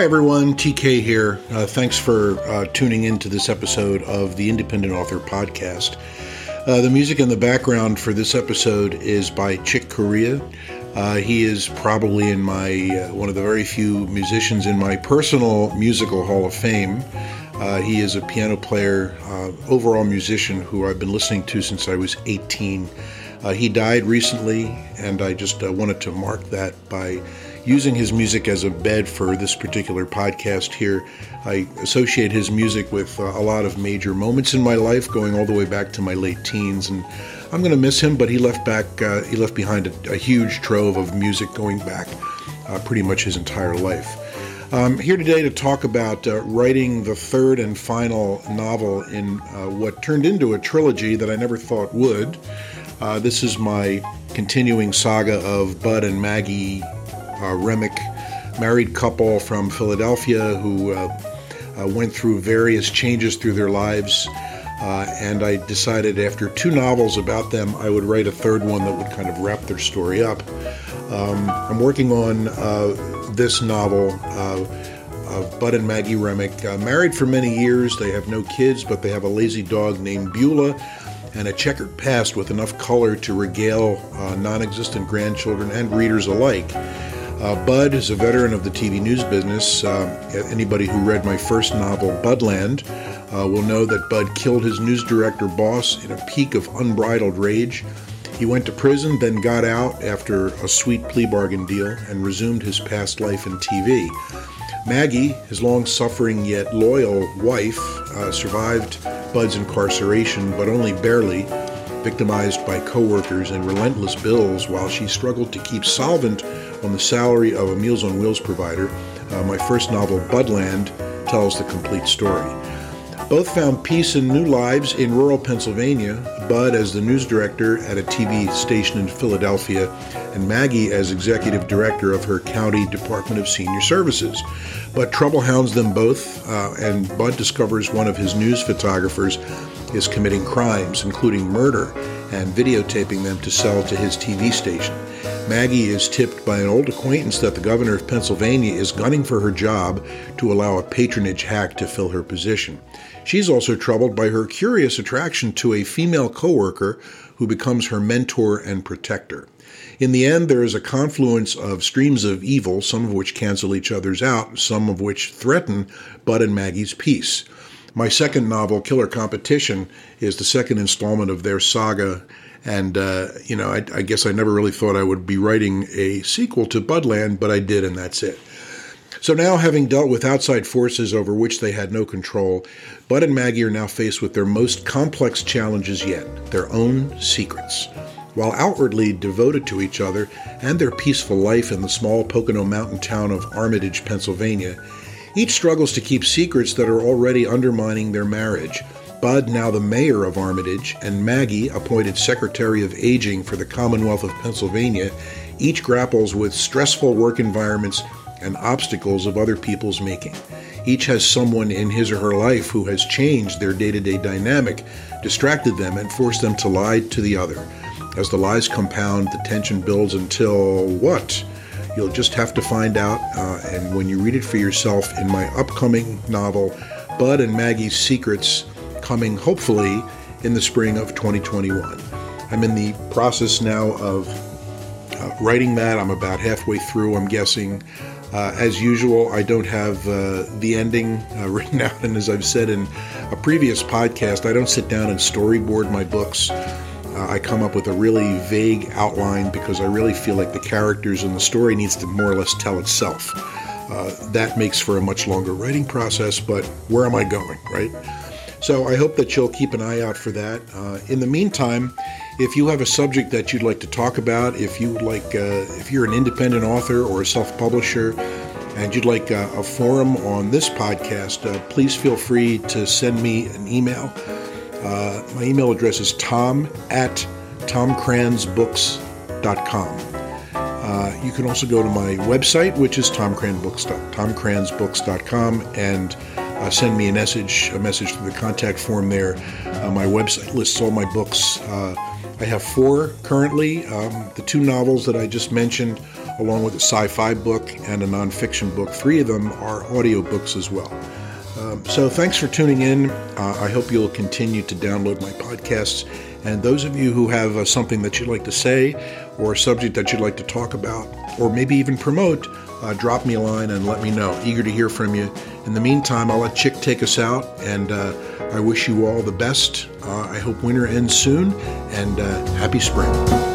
Hi, everyone. TK here. Uh, thanks for uh, tuning in to this episode of the Independent Author Podcast. Uh, the music in the background for this episode is by Chick Corea. Uh, he is probably in my uh, one of the very few musicians in my personal musical Hall of Fame. Uh, he is a piano player, overall musician who I've been listening to since I was 18. he died recently, and I just wanted to mark that by using his music as a bed for this particular podcast here. I associate his music with uh, a lot of major moments in my life, going all the way back to my late teens, and I'm going to miss him. But he left back, uh, he left behind a, a, huge trove of music going back uh, pretty much his entire life. I'm here today to talk about uh, writing the third and final novel in uh, what turned into a trilogy that I never thought would. Uh, this is my continuing saga of Bud and Maggie Remmick, married couple from Philadelphia who uh, uh, went through various changes through their lives. Uh, and I decided after two novels about them, I would write a third one that would kind of wrap their story up. Um, I'm working on uh, this novel of Bud and Maggie Remmick. Uh, married for many years, they have no kids, but they have a lazy dog named Beulah and a checkered past with enough color to regale uh, non existent grandchildren and readers alike. Uh, Bud is a veteran of the TV news business. Uh, anybody who read my first novel, Budland, uh, will know that Bud killed his news director boss in a peak of unbridled rage. He went to prison, then got out after a sweet plea bargain deal and resumed his past life in TV. Maggie, his long suffering yet loyal wife, uh, survived Bud's incarceration, but only barely, victimized by coworkers and relentless bills while she struggled to keep solvent on the salary of a Meals on Wheels provider. Uh, my first novel, Budland, tells the complete story. Both found peace and new lives in rural Pennsylvania, Bud as the news director at a TV station in Philadelphia, and Maggie as executive director of her county Department of Senior Services. But trouble hounds them both, uh, and Bud discovers one of his news photographers is committing crimes, including murder, and videotaping them to sell to his TV station. Maggie is tipped by an old acquaintance that the governor of Pennsylvania is gunning for her job to allow a patronage hack to fill her position. She's also troubled by her curious attraction to a female coworker who becomes her mentor and protector. In the end, there is a confluence of streams of evil, some of which cancel each other's out, some of which threaten Bud and Maggie's peace. My second novel, Killer Competition, is the second installment of their saga. And, uh, you know, I, I, guess I never really thought I would be writing a sequel to Budland, but I did, and that's it. So now, having dealt with outside forces over which they had no control, Bud and Maggie are now faced with their most complex challenges yet their own secrets. While outwardly devoted to each other and their peaceful life in the small Pocono mountain town of Armitage, Pennsylvania, each struggles to keep secrets that are already undermining their marriage. Bud, now the mayor of Armitage, and Maggie, appointed Secretary of Aging for the Commonwealth of Pennsylvania, each grapples with stressful work environments and obstacles of other people's making. Each has someone in his or her life who has changed their day to day dynamic, distracted them, and forced them to lie to the other. As the lies compound, the tension builds until what? You'll just have to find out. Uh, and when you read it for yourself in my upcoming novel, Bud and Maggie's Secrets, coming hopefully in the spring of 2021. I'm in the process now of uh, writing that. I'm about halfway through, I'm guessing. Uh, as usual, I don't have uh, the ending uh, written out, and as I've said in a previous podcast, I don't sit down and storyboard my books. Uh, I come up with a really vague outline because I really feel like the characters and the story needs to more or less tell itself. Uh, that makes for a much longer writing process, but where am I going, right? So I hope that you'll keep an eye out for that. Uh, in the meantime, if you have a subject that you'd like to talk about, if you like, uh, if you're an independent author or a self-publisher, and you'd like uh, a forum on this podcast, uh, please feel free to send me an email. Uh, my email address is tom at tomcransbooks.com. Uh, you can also go to my website, which is tomcransbooks.com, and uh, send me a message, a message through the contact form there. Uh, my website lists all my books. Uh, I have four currently. Um, the two novels that I just mentioned along with a sci fi book and a nonfiction book. Three of them are audiobooks as well. Um, so thanks for tuning in. Uh, I hope you'll continue to download my podcasts. And those of you who have uh, something that you'd like to say or a subject that you'd like to talk about or maybe even promote, uh, drop me a line and let me know. Eager to hear from you. In the meantime, I'll let Chick take us out, and uh, I wish you all the best. Uh, I hope winter ends soon, and uh, happy spring.